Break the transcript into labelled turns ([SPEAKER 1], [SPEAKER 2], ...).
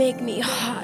[SPEAKER 1] make me hot.